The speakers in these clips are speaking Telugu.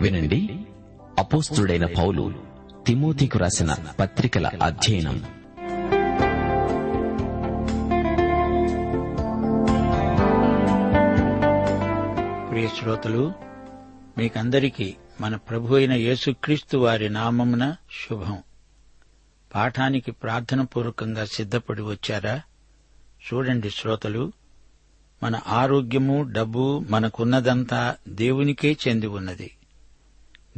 వినండి. అపోస్తుడైన పౌలు తిమోతికు రాసిన పత్రికల అధ్యయనం. ప్రియ శ్రోతలు మీకందరికీ మన ప్రభు అయిన యేసుక్రీస్తు వారి నామమున శుభం. పాఠానికి ప్రార్థన పూర్వకంగా సిద్ధపడి వచ్చారా? చూడండి శ్రోతలు మన ఆరోగ్యము డబ్బు మనకున్నదంతా దేవునికే చెంది ఉన్నది.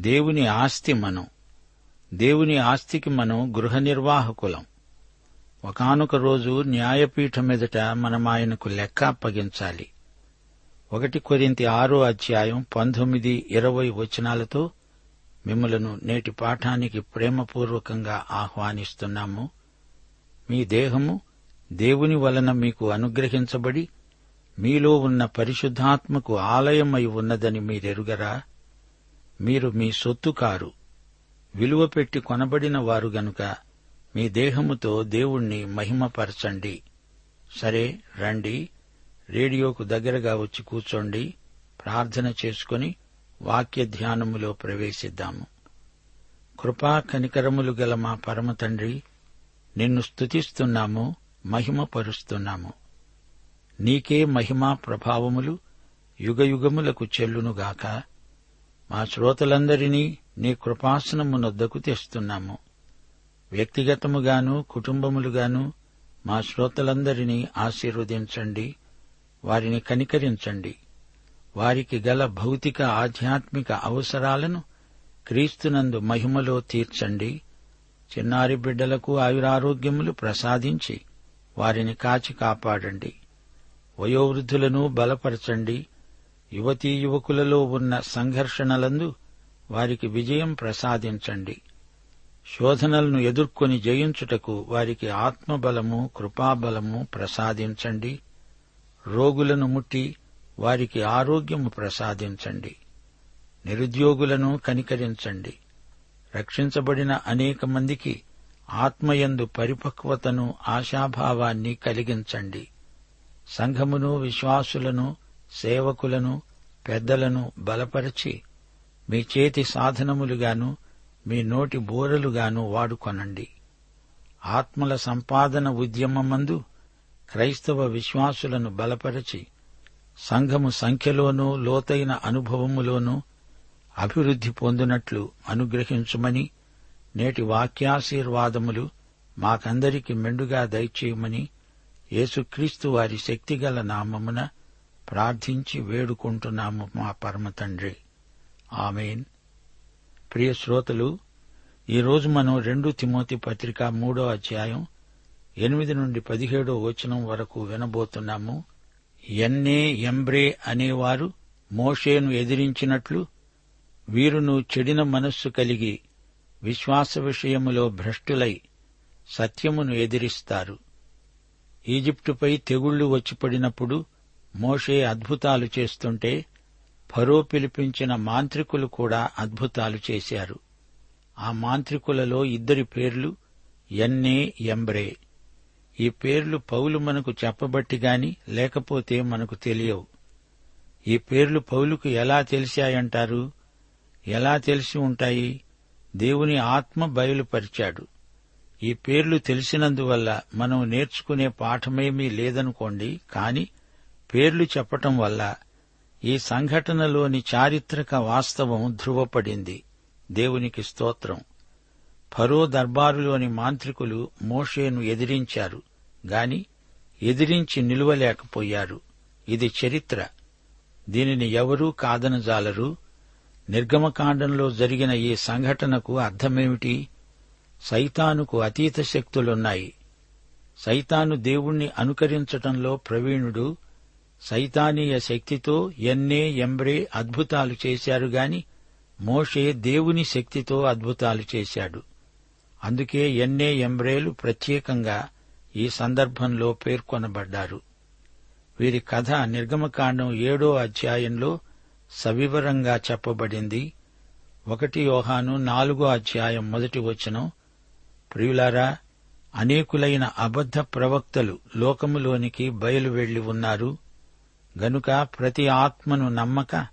దేవుని ఆస్తి మనం. దేవుని ఆస్తికి మనం గృహ నిర్వాహకులం. ఒకానొక రోజు న్యాయపీఠం ఎదుట మనం ఆయనకు లెక్క అప్పగించాలి. ఒకటి కొరింతి ఆరో అధ్యాయం పంతొమ్మిది ఇరవై వచనాలతో మిమ్మలను నేటి పాఠానికి ప్రేమపూర్వకంగా ఆహ్వానిస్తున్నాము. మీ దేహము దేవుని వలన మీకు అనుగ్రహించబడి మీలో ఉన్న పరిశుద్ధాత్మకు ఆలయమై ఉన్నదని మీరెరుగరా? మీరు మీ సొత్తు కారు. విలువ పెట్టి కొనబడిన వారు గనుక మీ దేహముతో దేవుణ్ణి మహిమపరచండి. సరే రండి. రేడియోకు దగ్గరగా వచ్చి కూర్చోండి. ప్రార్థన చేసుకుని వాక్య ధ్యానములో ప్రవేశిద్దాము. కృపా కనికరములు గల మా పరమ తండ్రి నిన్ను స్తుతిస్తున్నాము మహిమపరుస్తున్నాము. నీకే మహిమా ప్రభావములు యుగయుగములకు చెల్లునుగాక. మా శ్రోతలందరినీ నీ కృపాసనమునొద్దకు తెస్తున్నాము. వ్యక్తిగతముగాను కుటుంబములుగాను మా శ్రోతలందరినీ ఆశీర్వదించండి వారిని కనికరించండి. వారికి గల భౌతిక ఆధ్యాత్మిక అవసరాలను క్రీస్తునందు మహిమలో తీర్చండి. చిన్నారి బిడ్డలకు ఆయురారోగ్యములు ప్రసాదించి వారిని కాచి కాపాడండి. వయోవృద్ధులను బలపరచండి. యువతీ యువకులలో ఉన్న సంఘర్షణలందు వారికి విజయం ప్రసాదించండి. శోధనలను ఎదుర్కొని జయించుటకు వారికి ఆత్మబలము కృపాబలము ప్రసాదించండి. రోగులను ముట్టి వారికి ఆరోగ్యము ప్రసాదించండి. నిరుద్యోగులను కనికరించండి. రక్షించబడిన అనేక మందికి ఆత్మయందు పరిపక్వతను ఆశాభావాన్ని కలిగించండి. సంఘమును విశ్వాసులను సేవకులను పెద్దలను బలపరిచి మీ చేతి సాధనములుగాను మీ నోటి బోరలుగాను వాడుకొనండి. ఆత్మల సంపాదన ఉద్యమమందు క్రైస్తవ విశ్వాసులను బలపరిచి సంఘము సంఖ్యలోనూ లోతైన అనుభవములోనూ అభివృద్ధి పొందినట్లు అనుగ్రహించుమని నేటి వాక్యాశీర్వాదములు మాకందరికి మెండుగా దయచేయమని యేసుక్రీస్తు వారి శక్తిగల నామమున ప్రార్థించి వేడుకుంటున్నాము మా పరమ తండ్రి. ఆమెన్. ప్రియ శ్రోతలు ఈరోజు మనం రెండు తిమోతి పత్రిక మూడో అధ్యాయం ఎనిమిది నుండి పదిహేడో వచనం వరకు వినబోతున్నాము. ఎన్నే ఎంబ్రే అనేవారు మోషేను ఎదిరించినట్లు వీరును చెడిన మనస్సు కలిగి విశ్వాస విషయములో భ్రష్టులై సత్యమును ఎదిరిస్తారు. ఈజిప్టుపై తెగుళ్ళు వచ్చిపడినప్పుడు మోషే అద్భుతాలు చేస్తుంటే ఫరో పిలిపించిన మాంత్రికులు కూడా అద్భుతాలు చేశారు. ఆ మాంత్రికులలో ఇద్దరి పేర్లు ఎన్నే ఎంబ్రే ఈ పేర్లు పౌలు మనకు చెప్పబట్టి గాని లేకపోతే మనకు తెలియవు. ఈ పేర్లు పౌలుకు ఎలా తెలిసాయంటారు? ఎలా తెలిసి ఉంటాయి? దేవుని ఆత్మ బయలుపరిచాడు. ఈ పేర్లు తెలిసినందువల్ల మనం నేర్చుకునే పాఠమేమీ లేదనుకోండి కాని పేర్లు చెప్పటం వల్ల ఈ సంఘటనలోని చారిత్రక వాస్తవం ధృవపడింది దేవునికి స్తోత్రం. ఫరో దర్బారులోని మాంత్రికులు మోషేను ఎదిరించారు గాని ఎదిరించి నిలువలేకపోయారు. ఇది చరిత్ర. దీనిని ఎవరూ కాదనజాలరు. నిర్గమకాండంలో జరిగిన ఈ సంఘటనకు అర్థమేమిటి? సైతానుకు అతీత శక్తులున్నాయి. సైతాను దేవుణ్ణి అనుకరించటంలో ప్రవీణుడు సైతానీయ శక్తితో ఎన్నే ఎంబ్రే అద్భుతాలు చేశారు గాని మోషే దేవుని శక్తితో అద్భుతాలు చేశాడు. అందుకే ఎన్నే ఎంబ్రేలు ప్రత్యేకంగా ఈ సందర్భంలో పేర్కొనబడ్డారు. వీరి కథ నిర్గమకాండం ఏడో అధ్యాయంలో సవివరంగా చెప్పబడింది. ఒకటి యోహాను నాలుగో అధ్యాయం మొదటి వచనం. ప్రియులారా అనేకులైన అబద్ధ ప్రవక్తలు లోకములోనికి బయలువెళ్ళి ఉన్నారు. గనుక ప్రతి ఆత్మను నమ్మక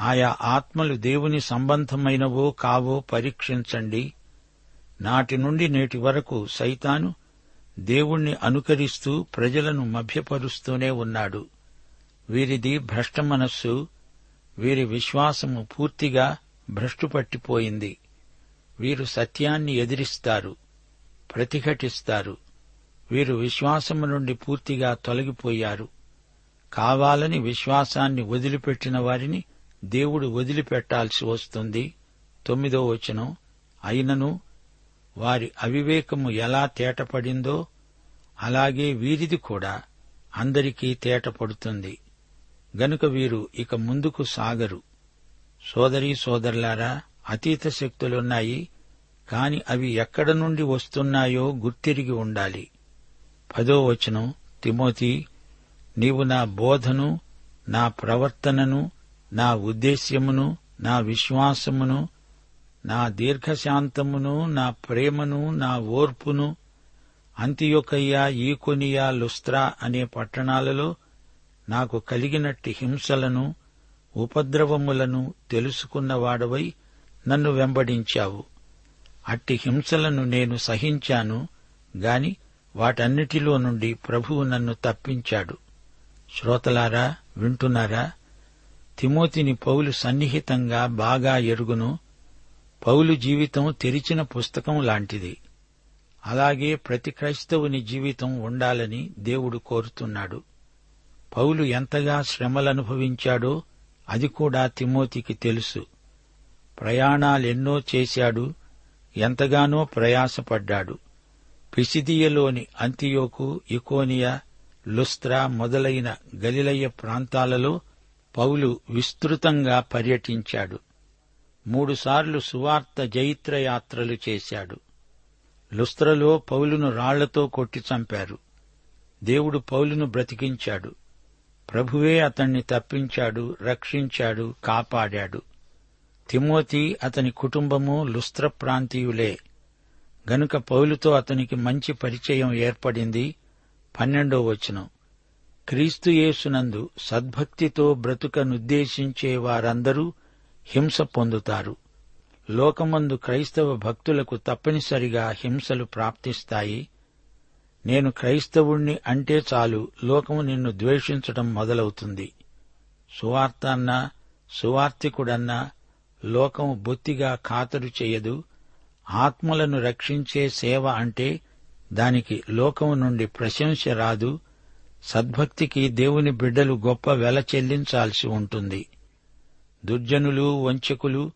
ఆయా ఆత్మలు దేవుని సంబంధమైనవో కావో పరీక్షించండి. నాటి నుండి నేటి వరకు సైతాను దేవుణ్ణి అనుకరిస్తూ ప్రజలను మభ్యపరుస్తూనే ఉన్నాడు. వీరిది భ్రష్ట మనస్సు వీరి విశ్వాసము పూర్తిగా భ్రష్టుపట్టిపోయింది వీరు సత్యాన్ని ఎదిరిస్తారు ప్రతిఘటిస్తారు. వీరు విశ్వాసము నుండి పూర్తిగా తొలగిపోయారు. కావాలని విశ్వాసాన్ని వదిలిపెట్టిన వారిని దేవుడు వదిలిపెట్టాల్సి వస్తుంది. తొమ్మిదో వచనం. అయినను వారి అవివేకము ఎలా తేటపడిందో అలాగే వీరిది కూడా అందరికీ తేటపడుతుంది. గనుక వీరు ఇక ముందుకు సాగరు. సోదరీ సోదరులారా అతీత శక్తులున్నాయి కాని అవి ఎక్కడ నుండి వస్తున్నాయో గుర్తిరిగి ఉండాలి. పదో వచనం. తిమోతి నీవు నా బోధను నా ప్రవర్తనను నా ఉద్దేశ్యమును నా విశ్వాసమును నా దీర్ఘశాంతమును నా ప్రేమను నా ఓర్పును అంతియొకయ్య ఈకొనియా లుస్త్రా అనే పట్టణాలలో నాకు కలిగినట్టి హింసలను ఉపద్రవములను తెలుసుకున్నవాడవై నన్ను వెంబడించావు. అట్టి హింసలను నేను సహించాను గాని వాటన్నిటిలో నుండి ప్రభువు నన్ను తప్పించాడు. శ్రోతలారా వింటున్నారా? తిమోతిని పౌలు సన్నిహితంగా బాగా ఎరుగును. పౌలు జీవితం తెరిచిన పుస్తకం లాంటిది. అలాగే ప్రతి క్రైస్తవుని జీవితం ఉండాలని దేవుడు కోరుతున్నాడు. పౌలు ఎంతగా శ్రమలనుభవించాడో అది కూడా తిమోతికి తెలుసు. ప్రయాణాలెన్నో చేశాడు ఎంతగానో ప్రయాసపడ్డాడు. పిసిదియలోని అంతియోకు ఇకోనియా లుస్త్రా మొదలైన గలిలయ్య ప్రాంతాలలో పౌలు విస్తృతంగా పర్యటించాడు. మూడుసార్లు సువార్త జైత్రయాత్రలు చేశాడు. లుస్త్రలో పౌలును రాళ్ళతో కొట్టి చంపారు. దేవుడు పౌలును బ్రతికించాడు. ప్రభువే అతణ్ణి తప్పించాడు రక్షించాడు కాపాడాడు. తిమోతి అతని కుటుంబము లుస్త్ర ప్రాంతీయులే. గనుక పౌలుతో అతనికి మంచి పరిచయం ఏర్పడింది. పన్నెండో వచనం. క్రీస్తుయేసునందు సద్భక్తితో బ్రతుకనుద్దేశించే వారందరూ హింస పొందుతారు. లోకమందు క్రైస్తవ భక్తులకు తప్పనిసరిగా హింసలు ప్రాప్తిస్తాయి. నేను క్రైస్తవుణ్ణి అంటే చాలు లోకము నిన్ను ద్వేషించటం మొదలవుతుంది. సువార్తన్నా సువార్తికుడన్నా లోకము బొత్తిగా ఖాతరు చేయదు. ఆత్మలను రక్షించే సేవ అంటే దానికి లోకము నుండి ప్రశంస రాదు. సద్భక్తికి దేవుని బిడ్డలు గొప్ప వెల చెల్లించాల్సి ఉంటుంది. దుర్జనులు వంచకులు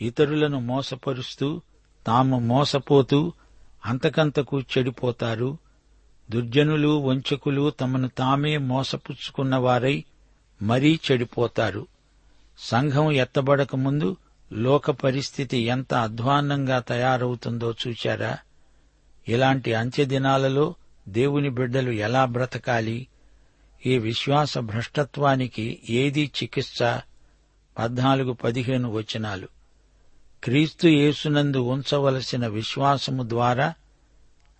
ఇతరులను మోసపరుస్తూ తాము మోసపోతూ అంతకంతకు చెడిపోతారు. దుర్జనులు వంచకులు తమను తామే మోసపుచ్చుకున్నవారై మరీ చెడిపోతారు. సంఘం ఎత్తబడకముందు లోక పరిస్థితి ఎంత అధ్వాన్నంగా తయారవుతుందో చూచారా ఇలాంటి అంత్యదినాలలో దేవుని బిడ్డలు ఎలా బ్రతకాలి? ఈ విశ్వాస భ్రష్టత్వానికి ఏదీ చికిత్స? పద్నాలుగు పదిహేను వచనాలు. క్రీస్తు యేసునందు ఉంచవలసిన విశ్వాసము ద్వారా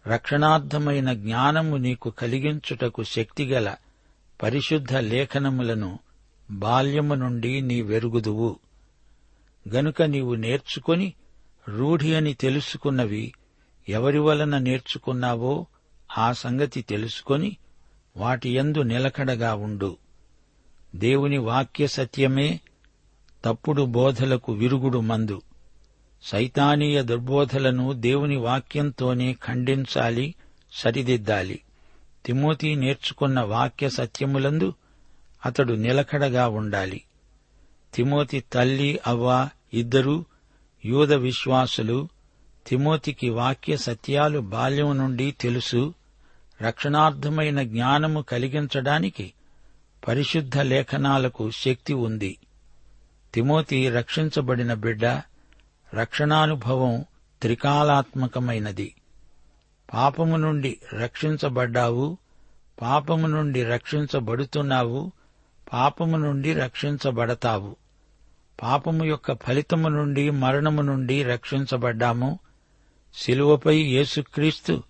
రక్షణార్థమైన జ్ఞానము నీకు కలిగించుటకు శక్తిగల పరిశుద్ధ లేఖనములను బాల్యము నుండి నీ వెరుగుదువు. గనుక నీవు నేర్చుకొని రూఢి అని తెలుసుకున్నవి ఎవరి వలన నేర్చుకున్నావో ఆ సంగతి తెలుసుకొని వాటి యందు నిలకడగా ఉండు. దేవుని వాక్య సత్యమే తప్పుడు బోధలకు విరుగుడు మందు. సైతానీయ దుర్బోధలను దేవుని వాక్యంతోనే ఖండించాలి సరిదిద్దాలి. తిమోతి నేర్చుకున్న వాక్య సత్యములందు అతడు నిలకడగా ఉండాలి. తిమోతి తల్లి అవ్వ ఇద్దరూ యూద విశ్వాసులు తిమోతికి వాక్య సత్యాలు బాల్యం నుండి తెలుసు రక్షణార్థమైన జ్ఞానము కలిగించడానికి పరిశుద్ధ లేఖనాలకు శక్తి ఉంది. తిమోతి రక్షించబడిన బిడ్డ రక్షణానుభవం త్రికాలాత్మకమైనది. పాపము నుండి రక్షించబడ్డావు పాపము నుండి రక్షించబడుతున్నావు పాపము నుండి రక్షించబడతావు. పాపము యొక్క ఫలితము నుండి మరణము నుండి రక్షించబడ్డాము శిలువపై యేసుక్రీస్తు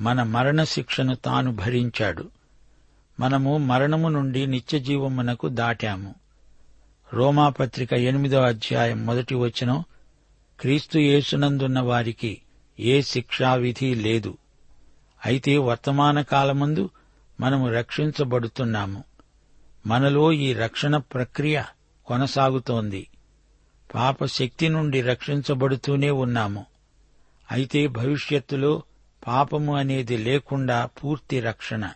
మన మరణ శిక్షను తాను భరించాడు. మనము మరణము నుండి నిత్యజీవమునకు దాటాము. రోమాపత్రిక ఎనిమిదో అధ్యాయం మొదటి వచనం క్రీస్తు యేసునందున్న వారికి ఏ శిక్షావిధి లేదు. అయితే వర్తమాన కాలమందు మనము రక్షించబడుతున్నాము. మనలో ఈ రక్షణ ప్రక్రియ కొనసాగుతోంది. పాప శక్తి నుండి రక్షించబడుతూనే ఉన్నాము. అయితే భవిష్యత్తులో పాపము అనేది లేకుండా పూర్తి రక్షణ.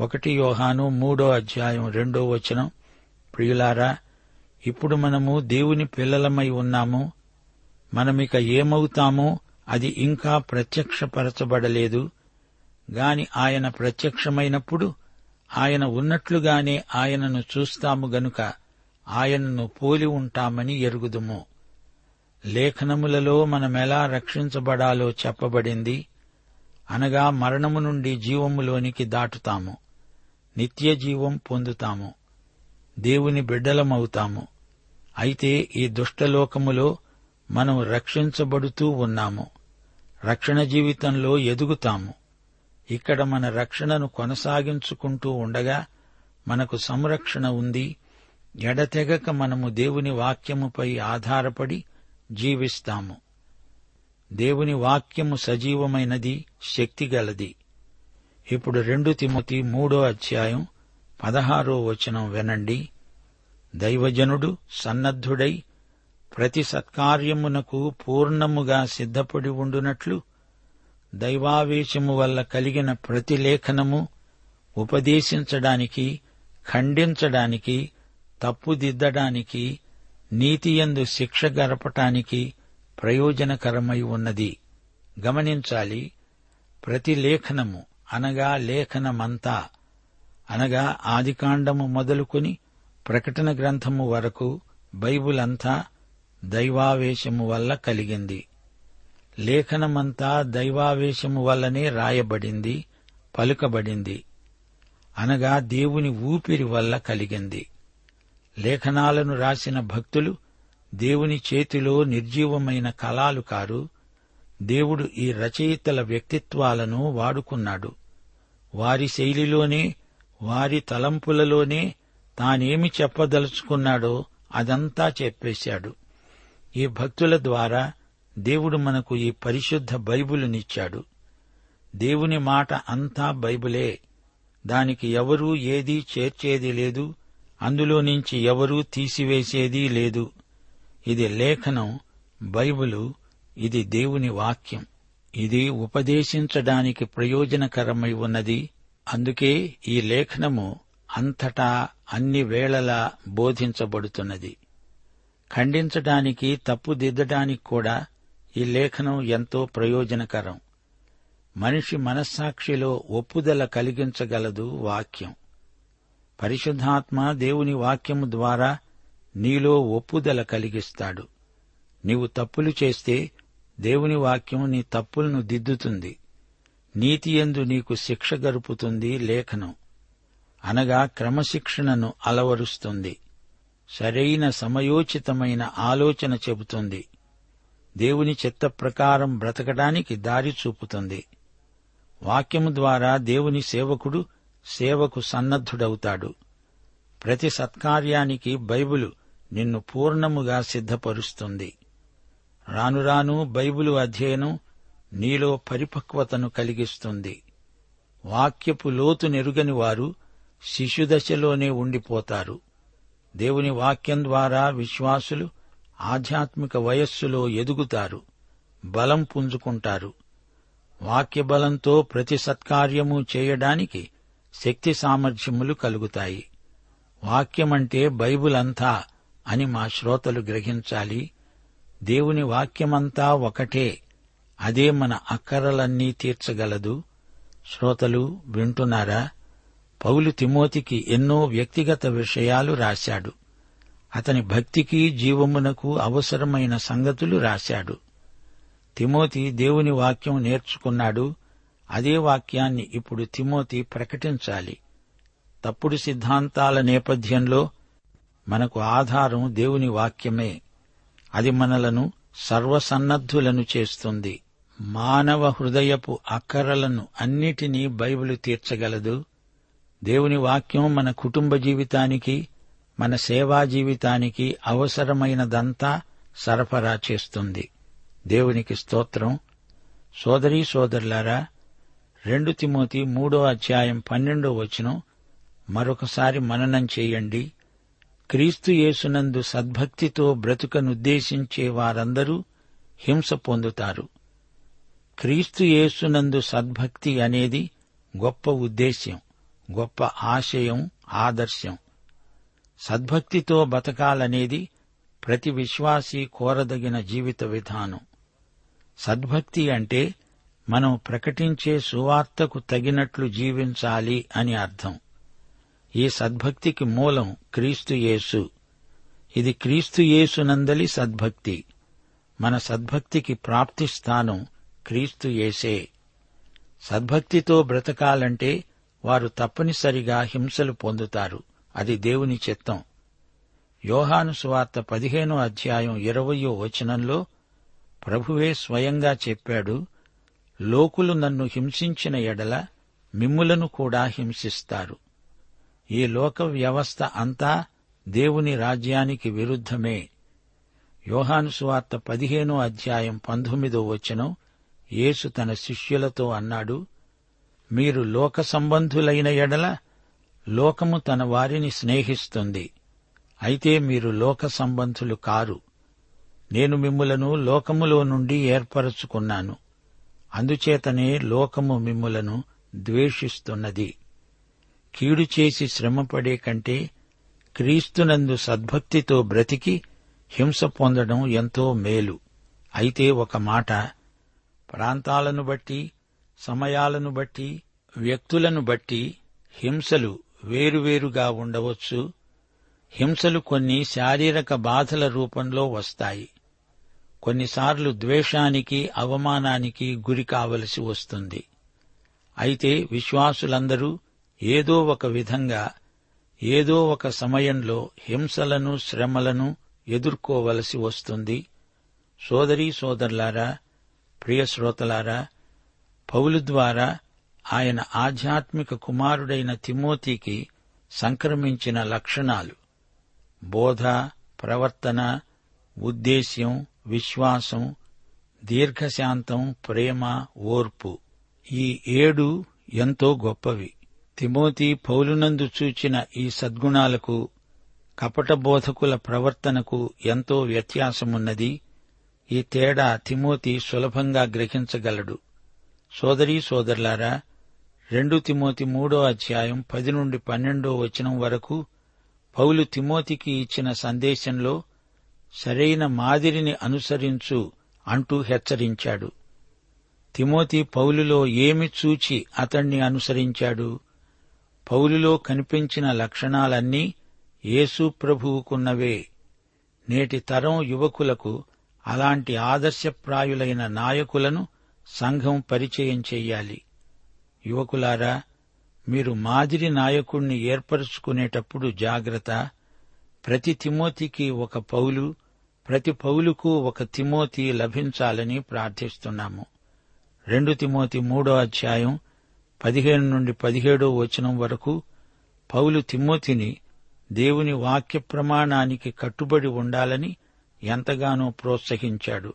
ఒకటి యోహాను మూడో అధ్యాయం రెండో వచనం. ప్రియులారా ఇప్పుడు మనము దేవుని పిల్లలమై ఉన్నాము. మనమిక ఏమవుతామో అది ఇంకా ప్రత్యక్షపరచబడలేదు. గాని ఆయన ప్రత్యక్షమైనప్పుడు ఆయన ఉన్నట్లుగానే ఆయనను చూస్తాము గనుక ఆయనను పోలి ఉంటామని ఎరుగుదుము. లేఖనములలో మనమెలా రక్షించబడాలో చెప్పబడింది. అనగా మరణము నుండి జీవములోనికి దాటుతాము. నిత్య జీవం పొందుతాము. దేవుని బిడ్డలమవుతాము. అయితే ఈ దుష్టలోకములో మనం రక్షించబడుతూ ఉన్నాము. రక్షణ జీవితంలో ఎదుగుతాము. ఇక్కడ మన రక్షణను కొనసాగించుకుంటూ ఉండగా మనకు సంరక్షణ ఉంది. ఎడతెగక మనము దేవుని వాక్యముపై ఆధారపడి జీవిస్తాము. దేవుని వాక్యము సజీవమైనది శక్తిగలది ఇప్పుడు రెండు తిమ్మతి మూడో అధ్యాయం పదహారో వచనం వినండి. దైవజనుడు సన్నద్ధుడై ప్రతి సత్కార్యమునకు పూర్ణముగా సిద్ధపడి ఉండునట్లు దైవావేశము వల్ల కలిగిన ప్రతి లేఖనము ఉపదేశించడానికి ఖండించడానికి తప్పుదిద్దడానికి నీతియందు శిక్ష గరపటానికి ప్రయోజనకరమై ఉన్నది. గమనించాలి ప్రతి లేఖనము అనగా లేఖనమంతా అనగా ఆదికాండము మొదలుకొని ప్రకటన గ్రంథము వరకు బైబుల్ అంతా దైవావేశము వల్ల కలిగింది. లేఖనమంతా దైవావేశము వల్లనే రాయబడింది పలుకబడింది. అనగా దేవుని ఊపిరి వల్ల కలిగింది. లేఖనాలను రాసిన భక్తులు దేవుని చేతిలో నిర్జీవమైన కళాలు కారు. దేవుడు ఈ రచయితల వ్యక్తిత్వాలను వాడుకున్నాడు. వారి శైలిలోనే వారి తలంపులలోనే తానేమి చెప్పదలుచుకున్నాడో అదంతా చెప్పేశాడు. ఈ భక్తుల ద్వారా దేవుడు మనకు ఈ పరిశుద్ధ బైబిలునిచ్చాడు. దేవుని మాట అంతా బైబిలే. దానికి ఎవరూ ఏదీ చేర్చేది లేదు. అందులో నుంచి ఎవరూ తీసివేసేదీ లేదు. ఇది లేఖనం బైబిలు ఇది దేవుని వాక్యం. ఇది ఉపదేశించడానికి ప్రయోజనకరమై ఉన్నది. అందుకే ఈ లేఖనము అంతటా అన్ని వేళలా బోధించబడుతున్నది. ఖండించడానికి తప్పుదిద్దడానికి కూడా ఈ లేఖనం ఎంతో ప్రయోజనకరం. మనిషి మనస్సాక్షిలో ఒప్పుదల కలిగించగలదు వాక్యం. పరిశుద్ధాత్మ దేవుని వాక్యము ద్వారా నీలో ఒప్పుదల కలిగిస్తాడు. నీవు తప్పులు చేస్తే దేవుని వాక్యం నీ తప్పులను దిద్దుతుంది. నీతియందు నీకు శిక్ష గరుపుతుంది లేఖనం. అనగా క్రమశిక్షణను అలవరుస్తుంది. సరైన సమయోచితమైన ఆలోచన చెబుతుంది. దేవుని చిత్త ప్రకారం బ్రతకడానికి దారి చూపుతుంది. వాక్యము ద్వారా దేవుని సేవకుడు సేవకు సన్నద్ధుడవుతాడు. ప్రతి సత్కార్యానికి బైబిలు నిన్ను పూర్ణముగా సిద్ధపరుస్తుంది. రానురాను బైబిలు అధ్యయనం నీలో పరిపక్వతను కలిగిస్తుంది. వాక్యపు లోతు నెరుగని వారు శిశుదశలోనే ఉండిపోతారు. దేవుని వాక్యం ద్వారా విశ్వాసులు ఆధ్యాత్మిక వయస్సులో ఎదుగుతారు బలం పుంజుకుంటారు. వాక్యబలంతో ప్రతి సత్కార్యము చేయడానికి శక్తి సామర్థ్యములు కలుగుతాయి. వాక్యమంటే బైబుల్ అంతా అని మా శ్రోతలు గ్రహించాలి. దేవుని వాక్యమంతా ఒకటే అదే మన అక్కరలన్నీ తీర్చగలదు. శ్రోతలు వింటున్నారా? పౌలు తిమోతికి ఎన్నో వ్యక్తిగత విషయాలు రాశాడు. అతని భక్తికి జీవమునకు అవసరమైన సంగతులు రాశాడు. తిమోతి దేవుని వాక్యం నేర్చుకున్నాడు. అదే వాక్యాన్ని ఇప్పుడు తిమోతి ప్రకటించాలి. తప్పుడు సిద్ధాంతాల నేపథ్యంలో మనకు ఆధారం దేవుని వాక్యమే. అది మనలను సర్వసన్నద్ధులను చేస్తుంది. మానవ హృదయపు అక్కరలను అన్నిటినీ బైబిలు తీర్చగలదు. దేవుని వాక్యం మన కుటుంబ జీవితానికి మన సేవా జీవితానికి అవసరమైనదంతా సరఫరా చేస్తుంది. దేవునికి స్తోత్రం. సోదరీ సోదరులారా రెండు తిమోతి మూడో అధ్యాయం పన్నెండో వచనం మరొకసారి మననం చేయండి. క్రీస్తు యేసునందు సద్భక్తితో బ్రతుకనుద్దేశించే వారందరూ హింస పొందుతారు. క్రీస్తు యేసునందు సద్భక్తి అనేది గొప్ప ఉద్దేశ్యం గొప్ప ఆశయం ఆదర్శం. సద్భక్తితో బతకాలనేది ప్రతి విశ్వాసీ కోరదగిన జీవిత విధానం. సద్భక్తి అంటే మనం ప్రకటించే సువార్తకు తగినట్లు జీవించాలి అని అర్థం. ఈ సద్భక్తికి మూలం క్రీస్తు యేసు. ఇది క్రీస్తు యేసునందలి సద్భక్తి. మన సద్భక్తికి ప్రాప్తి స్థానం క్రీస్తు యేసే. సద్భక్తితో బ్రతకాలంటే వారు తప్పనిసరిగా హింసలు పొందుతారు. అది దేవుని చిత్తం. యోహాను సువార్త పదిహేనో అధ్యాయం ఇరవయో వచనంలో ప్రభువే స్వయంగా చెప్పాడు లోకులు నన్ను హింసించిన ఎడల మిమ్ములను కూడా హింసిస్తారు. ఈ లోక వ్యవస్థ అంతా దేవుని రాజ్యానికి విరుద్ధమే. యోహాను సువార్త పదిహేనో అధ్యాయం పంతొమ్మిదో వచనం యేసు తన శిష్యులతో అన్నాడు మీరు లోక సంబంధులైన ఎడల లోకము తన వారిని స్నేహిస్తుంది. అయితే మీరు లోక సంబంధులు కారు. నేను మిమ్ములను లోకములో నుండి ఏర్పరచుకున్నాను. అందుచేతనే లోకము మిమ్ములను ద్వేషిస్తున్నది. కీడు చేసి శ్రమపడే కంటే క్రీస్తునందు సద్భక్తితో బ్రతికి హింస పొందడం ఎంతో మేలు. అయితే ఒక మాట ప్రాంతాలను బట్టి సమయాలను బట్టి వ్యక్తులను బట్టి హింసలు వేరువేరుగా ఉండవచ్చు. హింసలు కొన్ని శారీరక బాధల రూపంలో వస్తాయి. కొన్నిసార్లు ద్వేషానికి అవమానానికి గురి కావలసి వస్తుంది. అయితే విశ్వాసులందరూ ఏదో ఒక విధంగా ఏదో ఒక సమయంలో హింసలను శ్రమలను ఎదుర్కోవలసి వస్తుంది. సోదరీ సోదరులారా ప్రియ శ్రోతలారా పౌలు ద్వారా ఆయన ఆధ్యాత్మిక కుమారుడైన తిమోతికి సంక్రమించిన లక్షణాలు. బోధ ప్రవర్తన ఉద్దేశ్యం విశ్వాసం దీర్ఘశాంతం ప్రేమ ఓర్పు ఈ ఏడు ఎంతో గొప్పవి. తిమోతి పౌలునందు చూచిన ఈ సద్గుణాలకు కపట బోధకుల ప్రవర్తనకు ఎంతో వ్యత్యాసమున్నది. ఈ తేడా తిమోతి సులభంగా గ్రహించగలడు. సోదరీ సోదరులారా రెండు తిమోతి మూడో అధ్యాయం పది నుండి పన్నెండో వచనం వరకు పౌలు తిమోతికి ఇచ్చిన సందేశంలో సరైన మాదిరిని అనుసరించు అంటూ హెచ్చరించాడు. తిమోతి పౌలులో ఏమి చూచి అతణ్ణి అనుసరించాడు? పౌలులో కనిపించిన లక్షణాలన్నీ యేసు ప్రభువుకున్నవే. నేటి తరం యువకులకు అలాంటి ఆదర్శప్రాయులైన నాయకులను సంఘం పరిచయం చెయ్యాలి. యువకులారా మీరు మాదిరి నాయకుణ్ణి ఏర్పరచుకునేటప్పుడు జాగ్రత్త. ప్రతి తిమోతికి ఒక పౌలు ప్రతి పౌలుకు ఒక తిమోతి లభించాలని ప్రార్థిస్తున్నాము. రెండు తిమోతి మూడో అధ్యాయం పదిహేను నుండి పదిహేడో వచనం వరకు పౌలు తిమోతిని దేవుని వాక్య ప్రమాణానికి కట్టుబడి ఉండాలని ఎంతగానో ప్రోత్సహించాడు.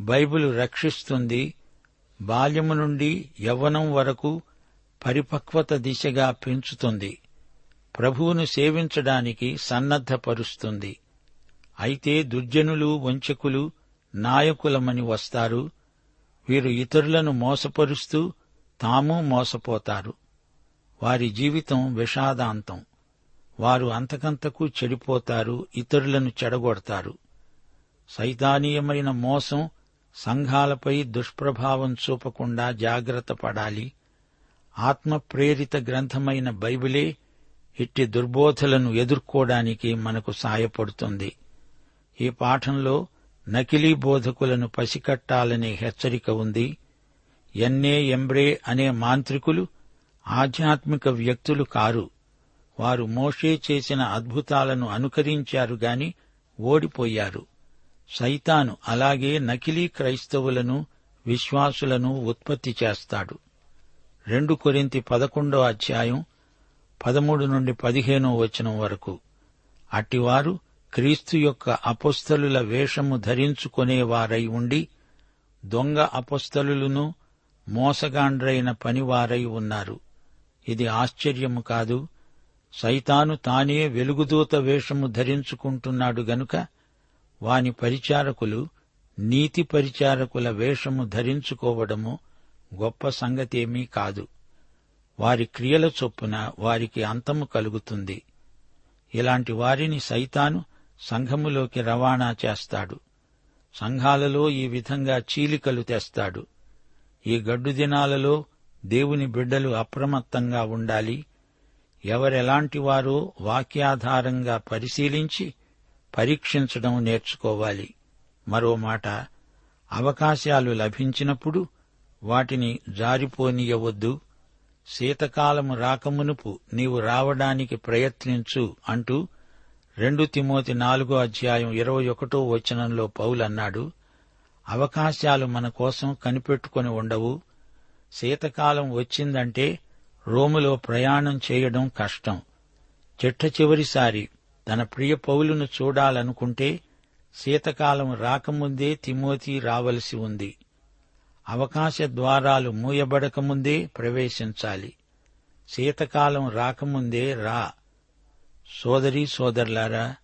బైబిల్ రక్షిస్తుంది బాల్యము నుండి యవ్వనం వరకు పరిపక్వత దిశగా పెంచుతుంది. ప్రభువును సేవించడానికి సన్నద్ధపరుస్తుంది. అయితే దుర్జనులు వంచకులు నాయకులమని వస్తారు. వీరు ఇతరులను మోసపరుస్తూ తాము మోసపోతారు. వారి జీవితం విషాదాంతం. వారు అంతకంతకు చెడిపోతారు ఇతరులను చెడగొడతారు. సైతానీయమైన మోసం సంఘాలపై దుష్ప్రభావం చూపకుండా జాగ్రత్త పడాలి. ఆత్మప్రేరిత గ్రంథమైన బైబిలే ఇట్టి దుర్బోధలను ఎదుర్కోవడానికి మనకు సాయపడుతుంది. ఈ పాఠంలో నకిలీ బోధకులను పసికట్టాలనే హెచ్చరిక ఉంది. ఎన్నే ఎంబ్రే అనే మాంత్రికులు ఆధ్యాత్మిక వ్యక్తులు కారు. వారు మోషే చేసిన అద్భుతాలను అనుకరించారు గాని ఓడిపోయారు. సైతాను అలాగే నకిలీ క్రైస్తవులను విశ్వాసులను ఉత్పత్తి చేస్తాడు. రెండు కొరింతి పదకొండో అధ్యాయం పదమూడు నుండి పదిహేనో వచనం వరకు. అట్టివారు క్రీస్తు యొక్క అపస్థలుల వేషము ధరించుకునేవారై ఉండి దొంగ అపస్థలులను మోసగాండ్రైన పనివారై ఉన్నారు. ఇది ఆశ్చర్యము కాదు. సైతాను తానే వెలుగుదూత వేషము ధరించుకుంటున్నాడు గనుక వాని పరిచారకులు నీతి పరిచారకుల వేషము ధరించుకోవడము గొప్ప సంగతేమీ కాదు. వారి క్రియల చొప్పున వారికి అంతము కలుగుతుంది. ఇలాంటి వారిని సైతాను సంఘములోకి రవాణా చేస్తాడు. సంఘాలలో ఈ విధంగా చీలికలు తెస్తాడు. ఈ గడ్డు దినాలలో దేవుని బిడ్డలు అప్రమత్తంగా ఉండాలి. ఎవరెలాంటివారో వాక్యాధారంగా పరిశీలించి పరీక్షించడం నేర్చుకోవాలి. మరో మాట అవకాశాలు లభించినప్పుడు వాటిని జారిపోనీయవద్దు. శీతకాలము రాకమునుపు నీవు రావడానికి ప్రయత్నించు అంటూ రెండు తిమోతి నాలుగో అధ్యాయం ఇరవై ఒకటో వచనంలో పౌలన్నాడు అవకాశాలు మన కోసం కనిపెట్టుకుని ఉండవు. శీతకాలం వచ్చిందంటే రోములో ప్రయాణం చేయడం కష్టం. చిట్ట చివరిసారి తన ప్రియ పౌలును చూడాలనుకుంటే శీతకాలం రాకముందే తిమోతి రావలసి ఉంది. అవకాశ ద్వారాలు మూయబడకముందే ప్రవేశించాలి. శీతకాలం రాకముందే రా. సోదరి సోదరులారా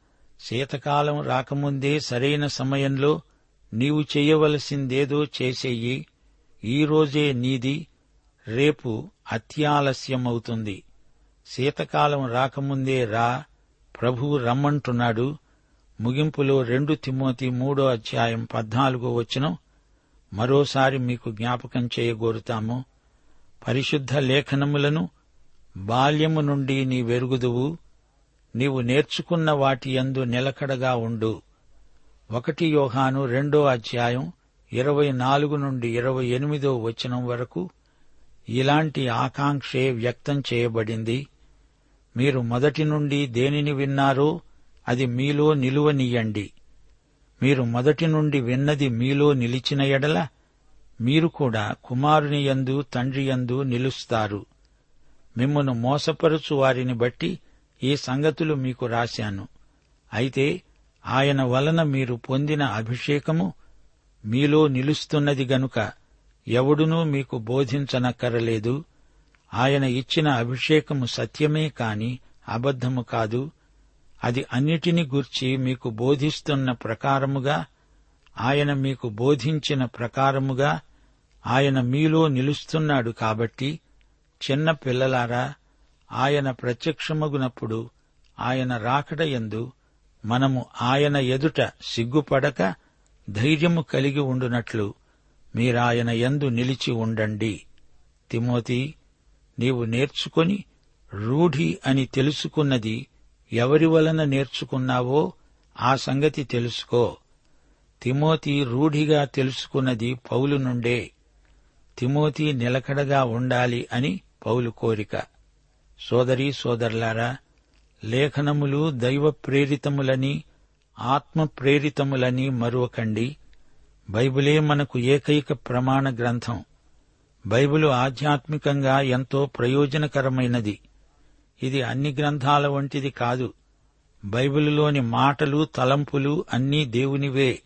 శీతకాలం రాకముందే సరైన సమయంలో నీవు చేయవలసిందేదో చేసేయి. ఈరోజే నీది. రేపు అత్యాలస్యమవుతుంది. శీతకాలం రాకముందే రా. ప్రభువు రమ్మంటున్నాడు. ముగింపులో రెండు తిమోతి మూడో అధ్యాయం పద్నాలుగో వచనం. మరోసారి మీకు జ్ఞాపకం చేయగోరుతాము. పరిశుద్ధ లేఖనములను బాల్యము నుండి నీ వెరుగుదువు నీవు నేర్చుకున్న వాటి యందు నిలకడగా ఉండు. ఒకటి యోహాను రెండో అధ్యాయం ఇరవై నాలుగు నుండి ఇరవై ఎనిమిదో వచనం వరకు ఇలాంటి ఆకాంక్షే వ్యక్తం చేయబడింది. మీరు మొదటి నుండి దేనిని విన్నారో అది మీలో నిలువనీయండి. మీరు మొదటి నుండి విన్నది మీలో నిలిచిన ఎడల మీరు కూడా కుమారుని యందు తండ్రి యందు నిలుస్తారు. మిమ్మను మోసపరుచు వారిని బట్టి ఈ సంగతులు మీకు రాశాను? అయితే ఆయన వలన మీరు పొందిన అభిషేకము మీలో నిలుస్తున్నది గనుక ఎవడునూ మీకు బోధించనక్కరలేదు. ఆయన ఇచ్చిన అభిషేకము సత్యమే కాని అబద్ధము కాదు. అది అన్నిటిని గూర్చి మీకు బోధిస్తున్న ప్రకారముగా ఆయన మీకు బోధించిన ప్రకారముగా ఆయన మీలో నిలుస్తున్నాడు కాబట్టి చిన్న పిల్లలారా ఆయన ప్రత్యక్షమగునప్పుడు ఆయన రాకడయందు మనము ఆయన ఎదుట సిగ్గుపడక ధైర్యము కలిగి ఉండునట్లు మీరాయన యందు నిలిచి ఉండండి. తిమోతి నీవు నేర్చుకొని రూఢి అని తెలుసుకున్నది ఎవరి వలన నేర్చుకున్నావో ఆ సంగతి తెలుసుకో. తిమోతి రూఢిగా తెలుసుకున్నది పౌలు నుండే. తిమోతి నిలకడగా ఉండాలి అని పౌలు కోరిక. సోదరీ సోదరులారా లేఖనములు దైవ ప్రేరితములని ఆత్మ ప్రేరితములని మరువకండి. బైబిలే మనకు ఏకైక ప్రమాణ గ్రంథం. బైబిలు ఆధ్యాత్మికంగా ఎంతో ప్రయోజనకరమైనది. ఇది అన్ని గ్రంథాల వంటిది కాదు. బైబిలులోని మాటలు తలంపులు అన్నీ దేవునివే.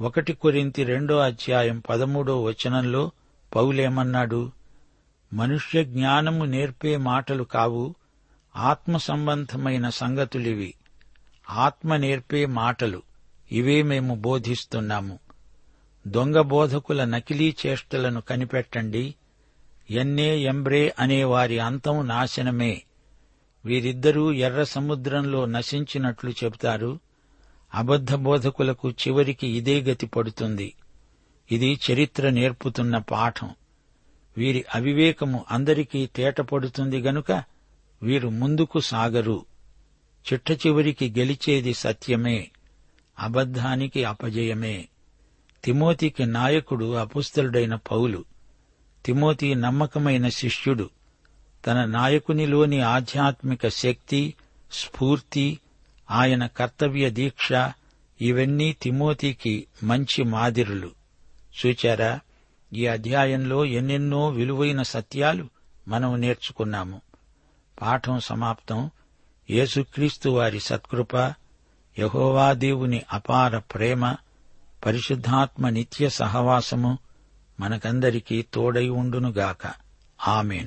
ఒకటి కొరింతి రెండో అధ్యాయం పదమూడో వచనంలో పౌలేమన్నాడు? మనుష్య జ్ఞానము నేర్పే మాటలు కావు ఆత్మ సంబంధమైన సంగతులివి. ఆత్మ నేర్పే మాటలు ఇవే మేము బోధిస్తున్నాము. దొంగ బోధకుల నకిలీ చేష్టలను కనిపెట్టండి. ఎన్నే ఎంబ్రే అనే వారి అంతం నాశనమే. వీరిద్దరూ ఎర్ర సముద్రంలో నశించినట్లు చెబుతారు. అబద్ధ బోధకులకు చివరికి ఇదే గతి పడుతుంది. ఇది చరిత్ర నేర్పుతున్న పాఠం. వీరి అవివేకము అందరికీ తేటపడుతుంది గనుక వీరు ముందుకు సాగరు. చిట్ట చివరికి గెలిచేది సత్యమే అబద్ధానికి అపజయమే. తిమోతికి నాయకుడు అపుస్తలుడైన పౌలు. తిమోతి నమ్మకమైన శిష్యుడు. తన నాయకునిలోని ఆధ్యాత్మిక శక్తి స్ఫూర్తి ఆయన కర్తవ్య దీక్ష ఇవన్నీ తిమోతికి మంచి మాదిరులు. చూచారా? ఈ అధ్యాయంలో ఎన్నెన్నో విలువైన సత్యాలు మనం నేర్చుకున్నాము. పాఠం సమాప్తం. యేసుక్రీస్తు వారి సత్కృప యహోవా దేవుని అపార ప్రేమ పరిశుద్ధాత్మ నిత్య సహవాసము మనకందరికీ తోడై ఉండునుగాక. ఆమెన్.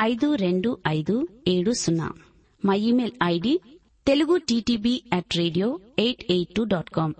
ఐదు రెండు ఐదు ఏడు సున్నా. మా email ID Telugu TTB at radio eight eight two dot com